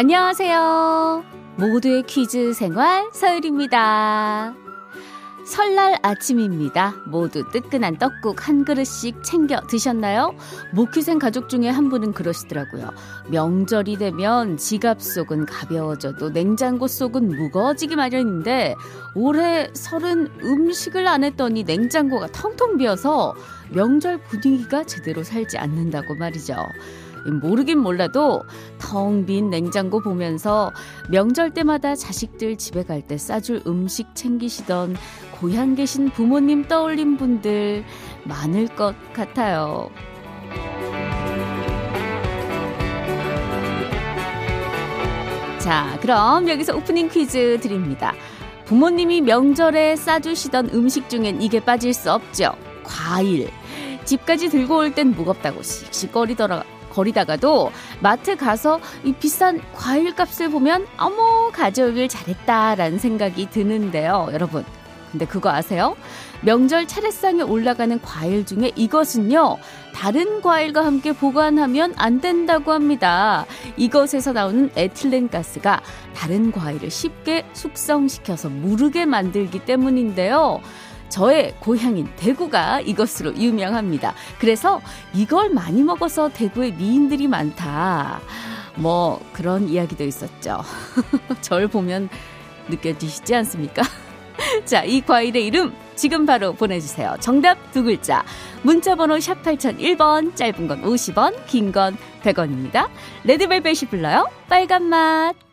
안녕하세요. 모두의 퀴즈 생활 서율입니다. 설날 아침입니다. 모두 뜨끈한 떡국 한 그릇씩 챙겨 드셨나요? 목희생 가족 중에 한 분은 그러시더라고요. 명절이 되면 지갑 속은 가벼워져도 냉장고 속은 무거워지기 마련인데 올해 설은 음식을 안 했더니 냉장고가 텅텅 비어서 명절 분위기가 제대로 살지 않는다고 말이죠. 모르긴 몰라도 텅 빈 냉장고 보면서 명절 때마다 자식들 집에 갈 때 싸줄 음식 챙기시던 고향 계신 부모님 떠올린 분들 많을 것 같아요. 자, 그럼 여기서 오프닝 퀴즈 드립니다. 부모님이 명절에 싸주시던 음식 중엔 이게 빠질 수 없죠. 과일. 집까지 들고 올 땐 무겁다고 씩씩거리더라 거리다가도 마트 가서 이 비싼 과일 값을 보면 어머 가져오길 잘했다라는 생각이 드는데요. 여러분 근데 그거 아세요? 명절 차례상에 올라가는 과일 중에 이것은요, 다른 과일과 함께 보관하면 안 된다고 합니다. 이것에서 나오는 에틸렌 가스가 다른 과일을 쉽게 숙성시켜서 무르게 만들기 때문인데요. 저의 고향인 대구가 이것으로 유명합니다. 그래서 이걸 많이 먹어서 대구에 미인들이 많다. 뭐 그런 이야기도 있었죠. 절 보면 느껴지시지 않습니까? 자, 이 과일의 이름 지금 바로 보내주세요. 정답 두 글자. 문자번호 샵 8001번, 짧은 건 50원, 긴 건 100원입니다. 레드벨벳이 불러요. 빨간 맛.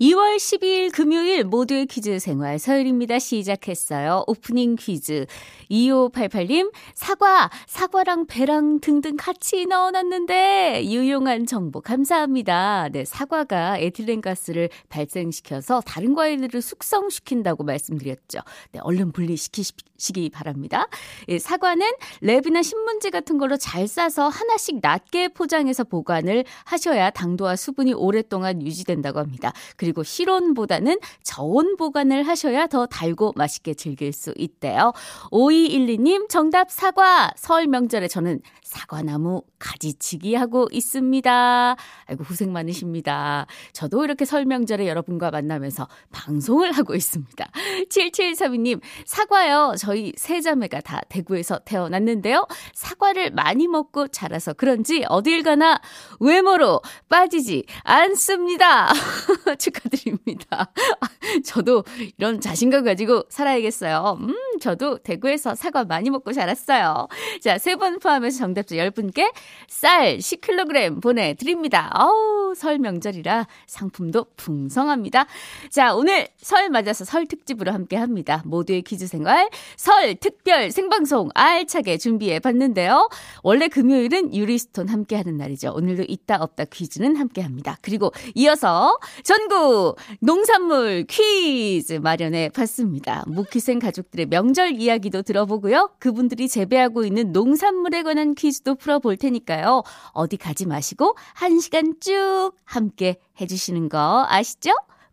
2월 12일 금요일 모두의 퀴즈 생활 서열입니다. 시작했어요. 오프닝 퀴즈. 2588님, 사과, 사과랑 배랑 등등 같이 넣어놨는데, 유용한 정보 감사합니다. 네, 사과가 에틸렌가스를 발생시켜서 다른 과일들을 숙성시킨다고 말씀드렸죠. 네, 얼른 분리시키시기 바랍니다. 예, 사과는 랩이나 신문지 같은 걸로 잘 싸서 하나씩 낮게 포장해서 보관을 하셔야 당도와 수분이 오랫동안 유지된다고 합니다. 그리고 실온보다는 저온 보관을 하셔야 더 달고 맛있게 즐길 수 있대요. 5212님 정답 사과. 설 명절에 저는 사과나무 가지치기 하고 있습니다. 아이고 고생 많으십니다. 저도 이렇게 설 명절에 여러분과 만나면서 방송을 하고 있습니다. 7732님 사과요. 저희 세 자매가 다 대구에서 태어났는데요. 사과를 많이 먹고 자라서 그런지 어딜 가나 외모로 빠지지 않습니다. 축하드립니다. 저도 이런 자신감 가지고 살아야겠어요. 음, 저도 대구에서 사과 많이 먹고 자랐어요. 자, 세 분 포함해서 정답자 10분께 쌀 10kg 보내드립니다. 어우, 설 명절이라 상품도 풍성합니다. 자, 오늘 설 맞아서 설 특집으로 함께 합니다. 모두의 퀴즈 생활 설 특별 생방송 알차게 준비해 봤는데요. 원래 금요일은 유리스톤 함께 하는 날이죠. 오늘도 있다 없다 퀴즈는 함께 합니다. 그리고 이어서 전국 농산물 퀴즈 마련해 봤습니다. 무키생 가족들의 명절 이야기도 들어보고요. 그분들이 재배하고 있는 농산물에 관한 퀴즈도 풀어볼 테니까요. 어디 가지 마시고 한 시간 쭉 함께 해주시는 거 아시죠?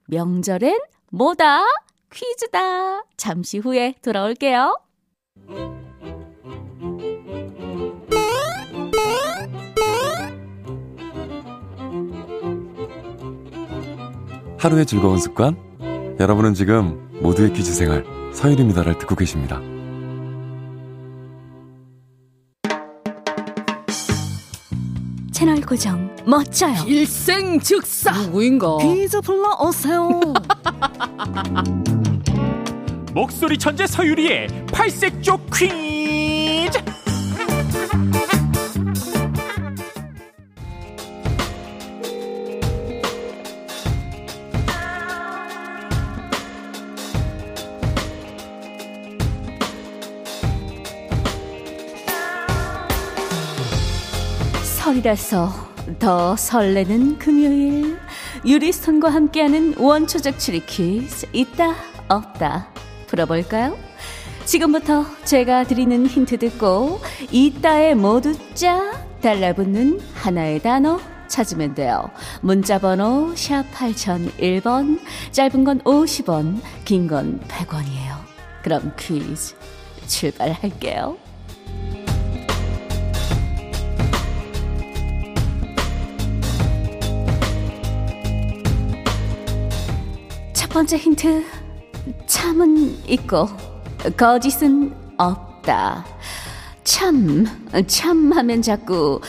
명절엔 뭐다? 퀴즈다. 잠시 후에 돌아올게요. 하루의 즐거운 습관? 여러분은 지금 모두의 퀴즈 생활 서일입니다를 듣고 계십니다. 채널 고정 멋져요. 일생 즉사 누구인가? 퀴즈 불러오세요. 목소리 천재 서유리의 팔색조 퀴 설이라서 더 설레는 금요일 유리스톤과 함께하는 원초적 추리 퀴즈 있다 없다 풀어볼까요? 지금부터 제가 드리는 힌트 듣고 있다에 모두 쫙 달라붙는 하나의 단어 찾으면 돼요. 문자 번호 샵 8001번 짧은 건 50원 긴 건 100원이에요. 그럼 퀴즈 출발할게요. 번째 힌트. 참은 있고, 거짓은 없다. 참, 참 하면 자꾸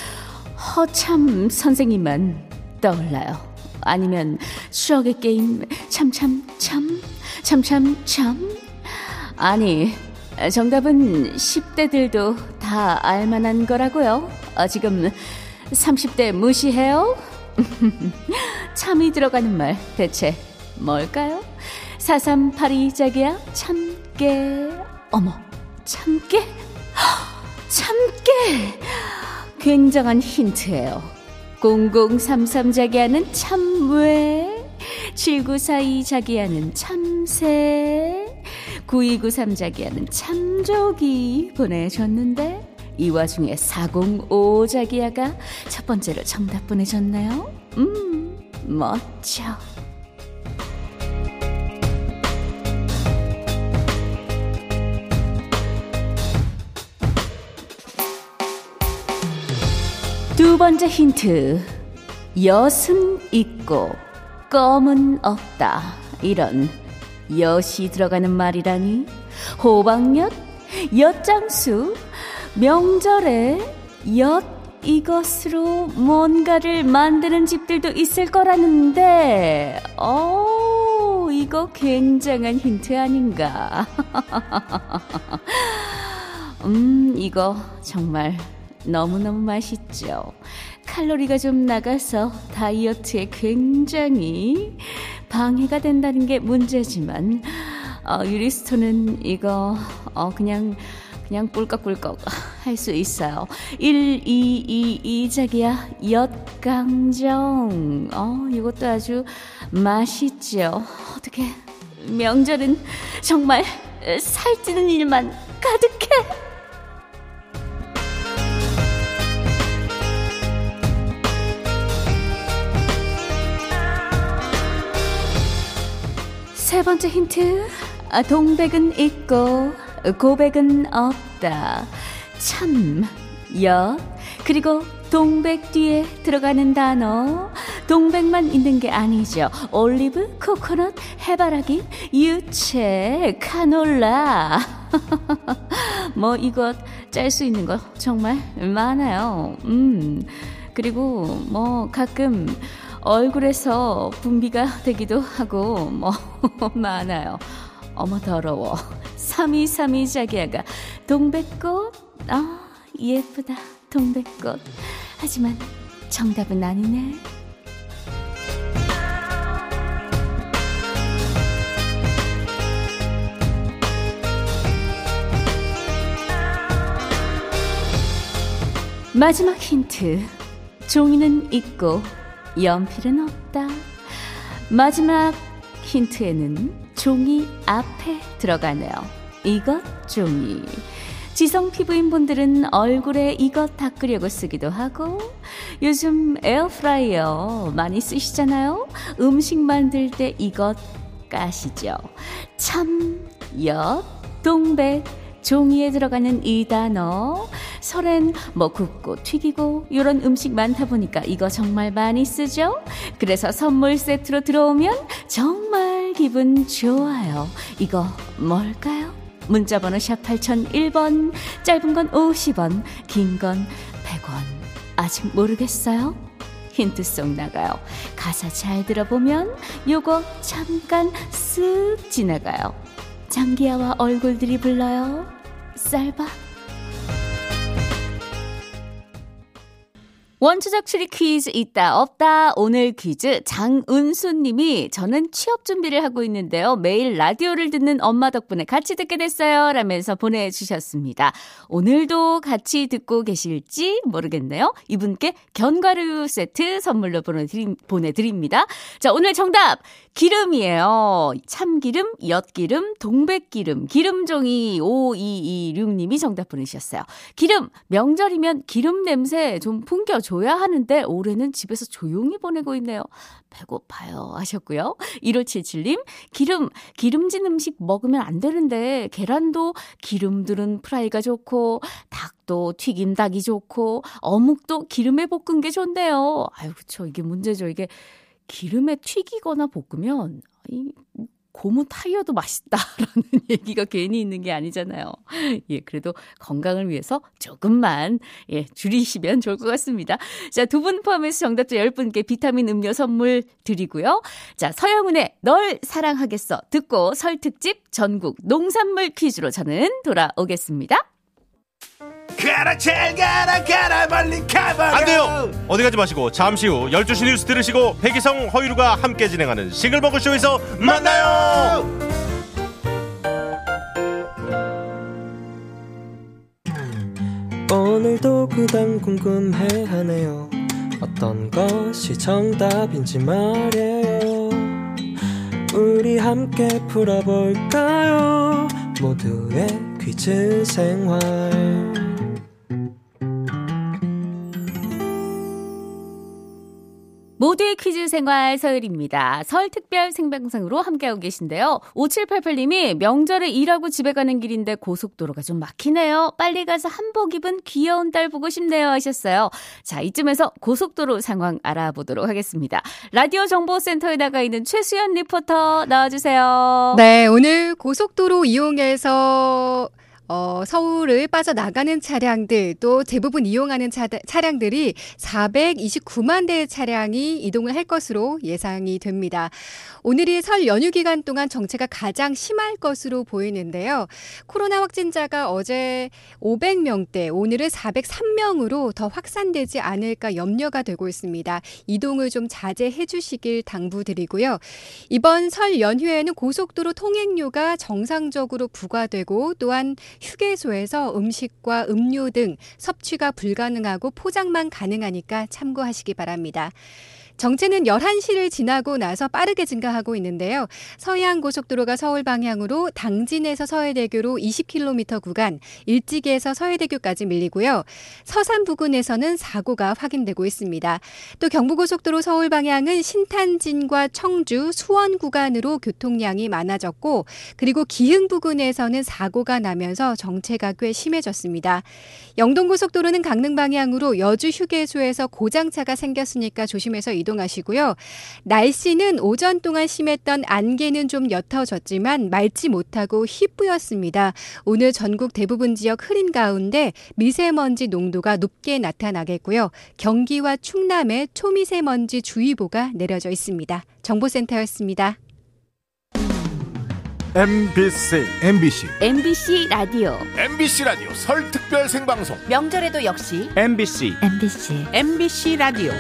허참 선생님만 떠올라요. 아니면 추억의 게임, 참, 참, 참, 참, 참, 참. 아니, 정답은 10대들도 다 알만한 거라고요. 어, 지금 30대 무시해요? 참이 들어가는 말 대체 뭘까요? 4382 자기야 참깨 어머 참깨 참깨 굉장한 힌트예요 0033 자기야는 참외 7942 자기야는 참새 9293 자기야는 참조기 보내줬는데 이 와중에 405 자기야가 첫 번째로 정답 보내줬나요? 음, 멋져. 두 번째 힌트. 엿은 있고 껌은 없다. 이런 엿이 들어가는 말이라니. 호박엿, 엿장수, 명절에 엿 이것으로 뭔가를 만드는 집들도 있을 거라는데, 어, 이거 굉장한 힌트 아닌가. 음, 이거 정말 너무너무 맛있죠. 칼로리가 좀 나가서 다이어트에 굉장히 방해가 된다는 게 문제지만, 어, 유리스톤은 이거, 어, 그냥 그냥 꿀꺽꿀꺽 할 수 있어요. 1222 자기야, 엿강정. 어, 이것도 아주 맛있죠. 어떻게, 명절은 정말 살찌는 일만 가득해. 세 번째 힌트. 아, 동백은 있고, 고백은 없다. 참, 엿, 그리고 동백 뒤에 들어가는 단어. 동백만 있는 게 아니죠. 올리브, 코코넛, 해바라기, 유채, 카놀라. 뭐 이것 짤 수 있는 거 정말 많아요. 음. 그리고 뭐 가끔 얼굴에서 분비가 되기도 하고 뭐 많아요. 어머 더러워. 3232 자기야가 동백꽃. 아 예쁘다. 동백꽃. 하지만 정답은 아니네. 마지막 힌트. 종이는 있고 연필은 없다 마지막 힌트에는 종이 앞에 들어가네요. 이것 종이. 지성 피부인 분들은 얼굴에 이것 닦으려고 쓰기도 하고 요즘 에어프라이어 많이 쓰시잖아요. 음식 만들 때 이것 까시죠. 참, 엿, 동백, 종이에 들어가는 이 단어. 설엔 뭐 굽고 튀기고 이런 음식 많다 보니까 이거 정말 많이 쓰죠? 그래서 선물 세트로 들어오면 정말 기분 좋아요. 이거 뭘까요? 문자번호 샵 8001번, 짧은 건 50원, 긴 건 100원. 아직 모르겠어요? 힌트송 나가요. 가사 잘 들어보면 요거 잠깐 쓱 지나가요. 장기야와 얼굴들이 불러요. 쌀밥. 원초적 추리 퀴즈 있다 없다. 오늘 퀴즈 장은수님이 저는 취업 준비를 하고 있는데요. 매일 라디오를 듣는 엄마 덕분에 같이 듣게 됐어요. 라면서 보내주셨습니다. 오늘도 같이 듣고 계실지 모르겠네요. 이분께 견과류 세트 선물로 보내드립니다. 자 오늘 정답 기름이에요 참기름 엿기름 동백기름 기름종이 5226님이 정답 보내주셨어요 기름 명절이면 기름 냄새 좀 풍겨줘 줘야 하는데 올해는 집에서 조용히 보내고 있네요. 배고파요 하셨고요. 1577님 기름 기름진 음식 먹으면 안 되는데 계란도 기름 들은 프라이가 좋고 닭도 튀김 닭이 좋고 어묵도 기름에 볶은 게 좋네요. 아유 그쵸 이게 문제죠. 이게 기름에 튀기거나 볶으면 이 고무 타이어도 맛있다라는 얘기가 괜히 있는 게 아니잖아요. 예, 그래도 건강을 위해서 조금만 예, 줄이시면 좋을 것 같습니다. 자, 두 분 포함해서 정답자 10분께 비타민 음료 선물 드리고요. 자, 서영은의 널 사랑하겠어 듣고 설 특집 전국 농산물 퀴즈로 저는 돌아오겠습니다. 가라 잘 가라 가라 멀리 가봐라 안 돼요. 어디 가지 마시고 잠시 후 12시 뉴스 들으시고 백이성 허유루가 함께 진행하는 싱글벙글쇼에서 만나요. 오늘도 그단 궁금해하네요. 어떤 것이 정답인지 말이에요. 우리 함께 풀어볼까요? 모두의 퀴즈 생활 모두의 퀴즈 생활 서열입니다. 설 특별 생방송으로 함께하고 계신데요. 5788님이 명절에 일하고 집에 가는 길인데 고속도로가 좀 막히네요. 빨리 가서 한복 입은 귀여운 딸 보고 싶네요 하셨어요. 자, 이쯤에서 고속도로 상황 알아보도록 하겠습니다. 라디오 정보센터에 나가 있는 최수연 리포터 나와주세요. 네, 오늘 고속도로 이용해서 어, 서울을 빠져나가는 차량들 또 대부분 이용하는 차, 차량들이 429만 대의 차량이 이동을 할 것으로 예상이 됩니다. 오늘이 설 연휴 기간 동안 정체가 가장 심할 것으로 보이는데요. 코로나 확진자가 어제 500명대, 오늘은 403명으로 더 확산되지 않을까 염려가 되고 있습니다. 이동을 좀 자제해 주시길 당부드리고요. 이번 설 연휴에는 고속도로 통행료가 정상적으로 부과되고 또한 휴게소에서 음식과 음료 등 섭취가 불가능하고 포장만 가능하니까 참고하시기 바랍니다. 정체는 11시를 지나고 나서 빠르게 증가하고 있는데요. 서해안 고속도로가 서울 방향으로 당진에서 서해대교로 20km 구간, 일찍에서 서해대교까지 밀리고요. 서산 부근에서는 사고가 확인되고 있습니다. 또 경부고속도로 서울 방향은 신탄진과 청주, 수원 구간으로 교통량이 많아졌고, 그리고 기흥 부근에서는 사고가 나면서 정체가 꽤 심해졌습니다. 영동고속도로는 강릉 방향으로 여주 휴게소에서 고장차가 생겼으니까 조심해서 이 동하시고요. 날씨는 오전 동안 심했던 안개는 좀 옅어졌지만 맑지 못하고 희뿌였습니다. 오늘 전국 대부분 지역 흐린 가운데 미세먼지 농도가 높게 나타나겠고요. 경기와 충남에 초미세먼지 주의보가 내려져 있습니다. 정보센터였습니다. MBC MBC MBC 라디오 MBC 라디오 설 특별 생방송 명절에도 역시 MBC MBC MBC 라디오.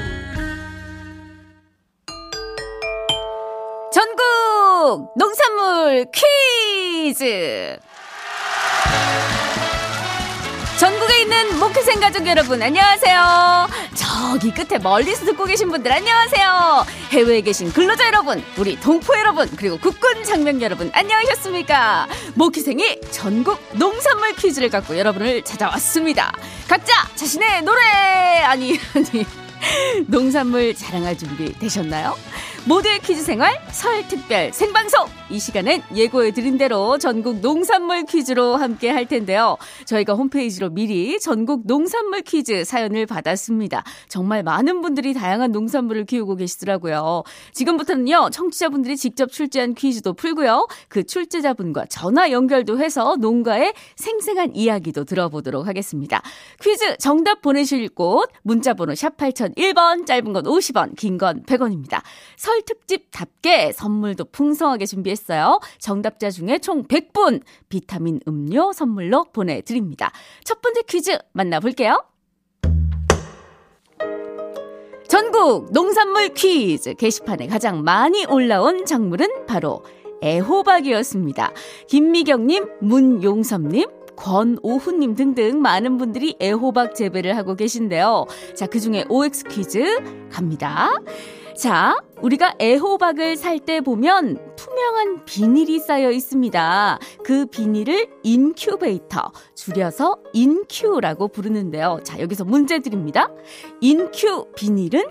전국 농산물 퀴즈. 전국에 있는 목회생 가족 여러분 안녕하세요. 저기 끝에 멀리서 듣고 계신 분들 안녕하세요. 해외에 계신 근로자 여러분, 우리 동포 여러분, 그리고 국군 장병 여러분 안녕하셨습니까? 목회생이 전국 농산물 퀴즈를 갖고 여러분을 찾아왔습니다. 각자 자신의 노래 아니 아니 농산물 자랑할 준비 되셨나요? 모두의 퀴즈 생활 설 특별 생방송 이 시간엔 예고해 드린 대로 전국 농산물 퀴즈로 함께 할 텐데요. 저희가 홈페이지로 미리 전국 농산물 퀴즈 사연을 받았습니다. 정말 많은 분들이 다양한 농산물을 키우고 계시더라고요. 지금부터는요. 청취자분들이 직접 출제한 퀴즈도 풀고요. 그 출제자분과 전화 연결도 해서 농가의 생생한 이야기도 들어보도록 하겠습니다. 퀴즈 정답 보내실 곳 문자번호 샵 8001번 짧은 건 50원 긴 건 100원입니다. 설 특집답게 선물도 풍성하게 준비했어요. 정답자 중에 총 100분 비타민 음료 선물로 보내드립니다. 첫 번째 퀴즈 만나볼게요. 전국 농산물 퀴즈 게시판에 가장 많이 올라온 작물은 바로 애호박이었습니다. 김미경님, 문용섭님, 권오훈님 등등 많은 분들이 애호박 재배를 하고 계신데요. 자, 그 중에 OX 퀴즈 갑니다. 자, 우리가 애호박을 살 때 보면 투명한 비닐이 쌓여 있습니다. 그 비닐을 인큐베이터, 줄여서 인큐라고 부르는데요. 자, 여기서 문제 드립니다. 인큐 비닐은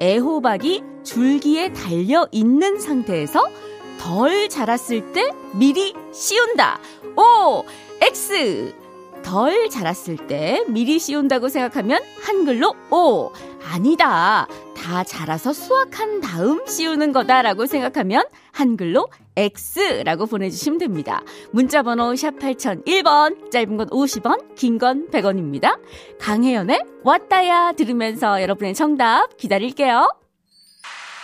애호박이 줄기에 달려 있는 상태에서 덜 자랐을 때 미리 씌운다. 오, X. 덜 자랐을 때 미리 씌운다고 생각하면 한글로 오. 아니다. 다 자라서 수확한 다음 씌우는 거다라고 생각하면 한글로 X라고 보내주시면 됩니다. 문자번호 샵 8001번, 짧은 건 50원, 긴 건 100원입니다. 강혜연의 왔다야 들으면서 여러분의 정답 기다릴게요.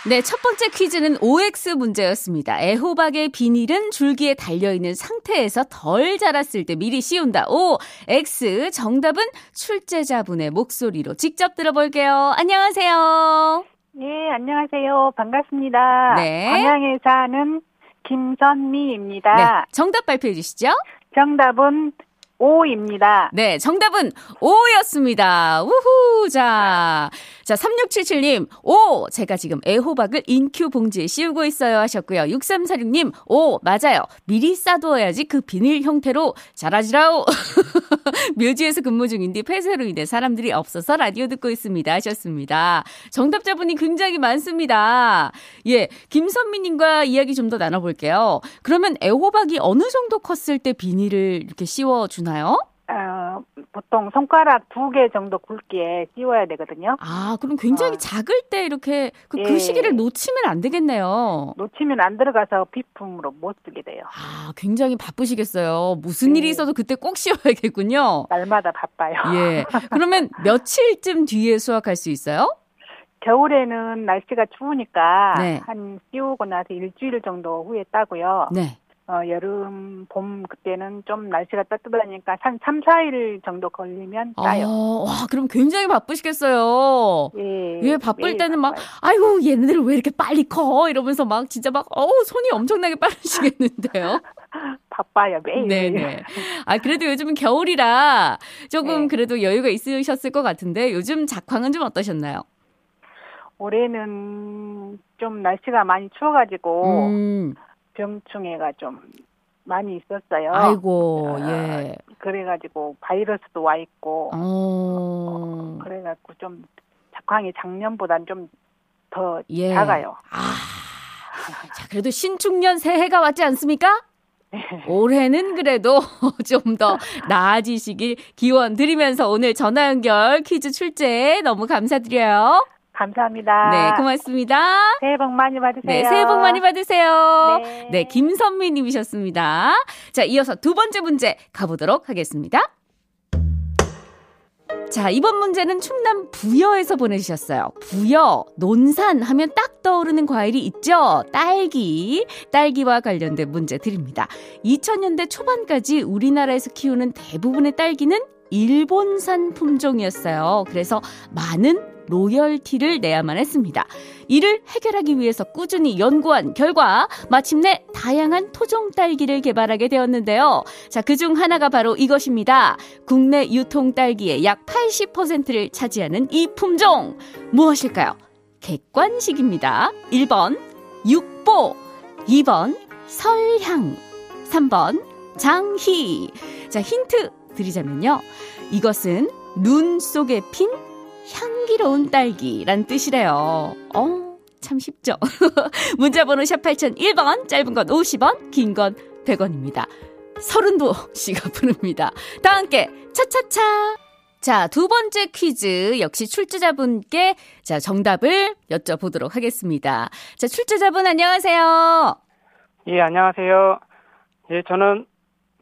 네, 첫 번째 퀴즈는 OX 문제였습니다. 애호박의 비닐은 줄기에 달려있는 상태에서 덜 자랐을 때 미리 씌운다. O, X. 정답은 출제자분의 목소리로 직접 들어볼게요. 안녕하세요. 예, 안녕하세요. 반갑습니다. 네. 광양에 사는 김선미입니다. 네, 정답 발표해 주시죠. 정답은 O입니다. 네, 정답은 O였습니다. 우후! 자, 자, 3677님, 오! 제가 지금 애호박을 인큐 봉지에 씌우고 있어요 하셨고요. 6346님, 오! 맞아요. 미리 싸두어야지 그 비닐 형태로 자라지라오! 묘지에서 근무 중인데 폐쇄로 인해 사람들이 없어서 라디오 듣고 있습니다 하셨습니다. 정답자분이 굉장히 많습니다. 예, 김선미님과 이야기 좀 더 나눠볼게요. 그러면 애호박이 어느 정도 컸을 때 비닐을 이렇게 씌워주나요? 어, 보통 손가락 두 개 정도 굵기에 씌워야 되거든요. 아, 그럼 굉장히 어. 작을 때 이렇게 그, 그 예. 시기를 놓치면 안 되겠네요. 놓치면 안 들어가서 비품으로 못 쓰게 돼요. 아, 굉장히 바쁘시겠어요. 무슨 네. 일이 있어도 그때 꼭 씌워야겠군요. 날마다 바빠요. 예. 그러면 며칠쯤 뒤에 수확할 수 있어요? 겨울에는 날씨가 추우니까 네. 한 씌우고 나서 일주일 정도 후에 따고요. 네. 어, 여름, 봄 그때는 좀 날씨가 따뜻하니까 한 3, 4일 정도 걸리면 따요. 어, 와, 그럼 굉장히 바쁘시겠어요. 예. 예, 바쁠 때는 막, 바빠요. 아이고, 얘네들 왜 이렇게 빨리 커? 이러면서 막 진짜 막, 어우, 손이 엄청나게 빠르시겠는데요? 바빠요, 매일. 네네. 아, 그래도 요즘은 겨울이라 조금 네. 그래도 여유가 있으셨을 것 같은데 요즘 작황은 좀 어떠셨나요? 올해는 좀 날씨가 많이 추워가지고 음, 병충해가 좀 많이 있었어요. 아이고, 아, 예. 그래가지고 바이러스도 와 있고 어, 그래가지고 좀 작황이 작년보단 좀더 예. 작아요. 아, 자, 그래도 신축년 새해가 왔지 않습니까? 올해는 그래도 좀 더 나아지시길 기원 드리면서 오늘 전화 연결 퀴즈 출제 너무 감사드려요. 감사합니다. 네, 고맙습니다. 새해 복 많이 받으세요. 네, 새해 복 많이 받으세요. 네. 네, 김선미 님이셨습니다. 자, 이어서 두 번째 문제 가보도록 하겠습니다. 자, 이번 문제는 충남 부여에서 보내주셨어요. 부여, 논산 하면 딱 떠오르는 과일이 있죠? 딸기. 딸기와 관련된 문제 드립니다. 2000년대 초반까지 우리나라에서 키우는 대부분의 딸기는 일본산 품종이었어요. 그래서 많은 로열티를 내야만 했습니다. 이를 해결하기 위해서 꾸준히 연구한 결과 마침내 다양한 토종 딸기를 개발하게 되었는데요. 자, 그중 하나가 바로 이것입니다. 국내 유통 딸기의 약 80%를 차지하는 이 품종 무엇일까요? 객관식입니다. 1번 육보, 2번 설향, 3번 장희. 자, 힌트 드리자면요. 이것은 눈 속에 핀 향기로운 딸기란 뜻이래요. 어, 참 쉽죠? 문자번호 샵 8001번, 짧은 건 50원, 긴 건 100원입니다. 서른도 씨가 부릅니다. 다 함께 차차차! 자, 두 번째 퀴즈 역시 출제자분께 자, 정답을 여쭤보도록 하겠습니다. 자, 출제자분 안녕하세요. 예, 안녕하세요. 예, 저는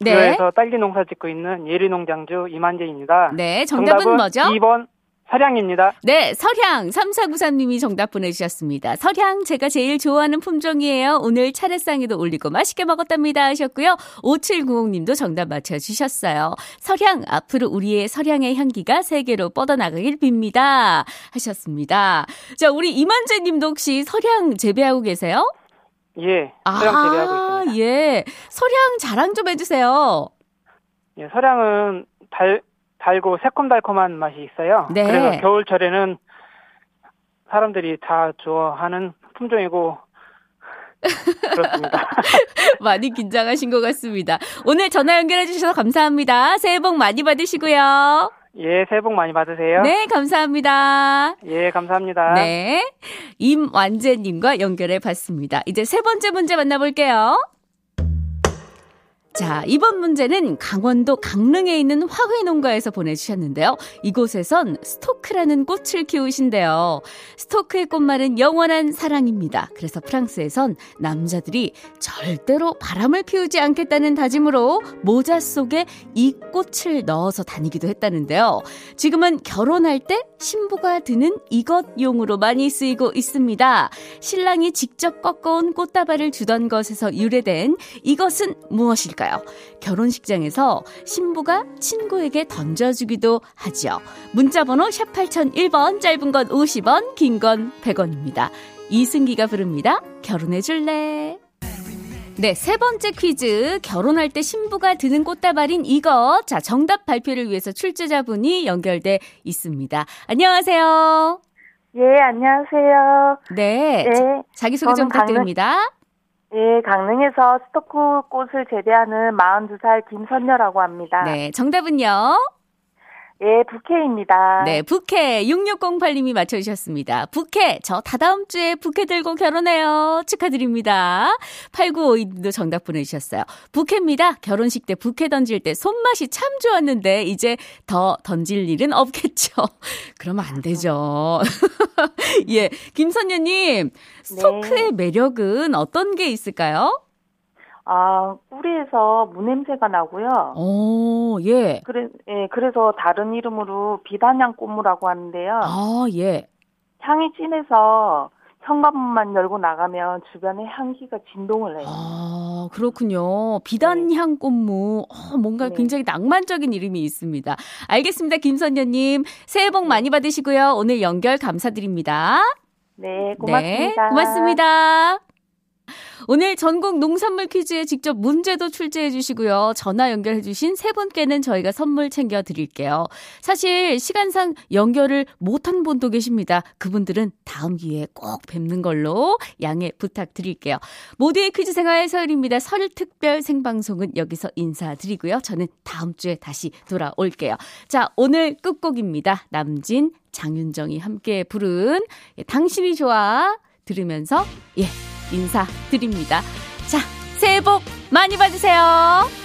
네. 부여에서 딸기 농사 짓고 있는 예리농장주 이만재입니다. 네, 정답은 뭐죠? 2번 설향입니다. 네, 설향 3493님이 정답 보내주셨습니다. 설향 제가 제일 좋아하는 품종이에요. 오늘 차례상에도 올리고 맛있게 먹었답니다 하셨고요. 5790님도 정답 맞춰주셨어요. 설향 앞으로 우리의 설향의 향기가 세계로 뻗어나가길 빕니다 하셨습니다. 자, 우리 이만재님도 혹시 설향 재배하고 계세요? 예, 설향 재배하고 있습니다. 예. 설향 자랑 좀 해주세요. 예, 설향은 달, 달고 새콤달콤한 맛이 있어요. 네. 그래서 겨울철에는 사람들이 다 좋아하는 품종이고 그렇습니다. 많이 긴장하신 것 같습니다. 오늘 전화 연결해 주셔서 감사합니다. 새해 복 많이 받으시고요. 예, 새해 복 많이 받으세요. 네, 감사합니다. 예, 감사합니다. 네. 임완재님과 연결해 봤습니다. 이제 세 번째 문제 만나볼게요. 자, 이번 문제는 강원도 강릉에 있는 화훼 농가에서 보내주셨는데요. 이곳에선 스토크라는 꽃을 키우신대요. 스토크의 꽃말은 영원한 사랑입니다. 그래서 프랑스에선 남자들이 절대로 바람을 피우지 않겠다는 다짐으로 모자 속에 이 꽃을 넣어서 다니기도 했다는데요. 지금은 결혼할 때 신부가 드는 이것용으로 많이 쓰이고 있습니다. 신랑이 직접 꺾어온 꽃다발을 주던 것에서 유래된 이것은 무엇일까요? 결혼식장에서 신부가 친구에게 던져주기도 하죠. 문자번호 샵 8001번, 짧은 건 50원, 긴 건 100원입니다. 이승기가 부릅니다. 결혼해줄래? 네, 세 번째 퀴즈. 결혼할 때 신부가 드는 꽃다발인 이거. 자, 정답 발표를 위해서 출제자분이 연결돼 있습니다. 안녕하세요. 예, 안녕하세요. 네. 네, 자, 자기소개 좀 부탁드립니다. 예, 강릉에서 스토크 꽃을 재배하는 42살 김선녀라고 합니다. 네, 정답은요? 예, 부캐입니다. 네, 부캐 6608님이 맞춰주셨습니다. 부캐 저 다다음 주에 부캐 들고 결혼해요. 축하드립니다. 8952님도 정답 보내주셨어요. 부캐입니다. 결혼식 때 부캐 던질 때 손맛이 참 좋았는데 이제 더 던질 일은 없겠죠. 그러면 안 되죠. 예, 김선녀님 스토크의 매력은 어떤 게 있을까요? 아, 뿌리에서 무냄새가 나고요. 오, 예. 그래, 예, 그래서 다른 이름으로 비단향 꽃무라고 하는데요. 아, 예. 향이 진해서 현관문만 열고 나가면 주변에 향기가 진동을 해요. 아, 그렇군요. 비단향 꽃무. 어, 뭔가 네. 굉장히 낭만적인 이름이 있습니다. 알겠습니다. 김선녀님. 새해 복 많이 받으시고요. 오늘 연결 감사드립니다. 네, 고맙습니다. 네, 고맙습니다. 오늘 전국 농산물 퀴즈에 직접 문제도 출제해 주시고요. 전화 연결해 주신 세 분께는 저희가 선물 챙겨 드릴게요. 사실 시간상 연결을 못한 분도 계십니다. 그분들은 다음 기회에 꼭 뵙는 걸로 양해 부탁드릴게요. 모두의 퀴즈 생활 서울입니다. 설 특별 생방송은 여기서 인사드리고요. 저는 다음 주에 다시 돌아올게요. 자, 오늘 끝곡입니다. 남진, 장윤정이 함께 부른 예, 당신이 좋아 들으면서 예, 인사드립니다. 자, 새해 복 많이 받으세요.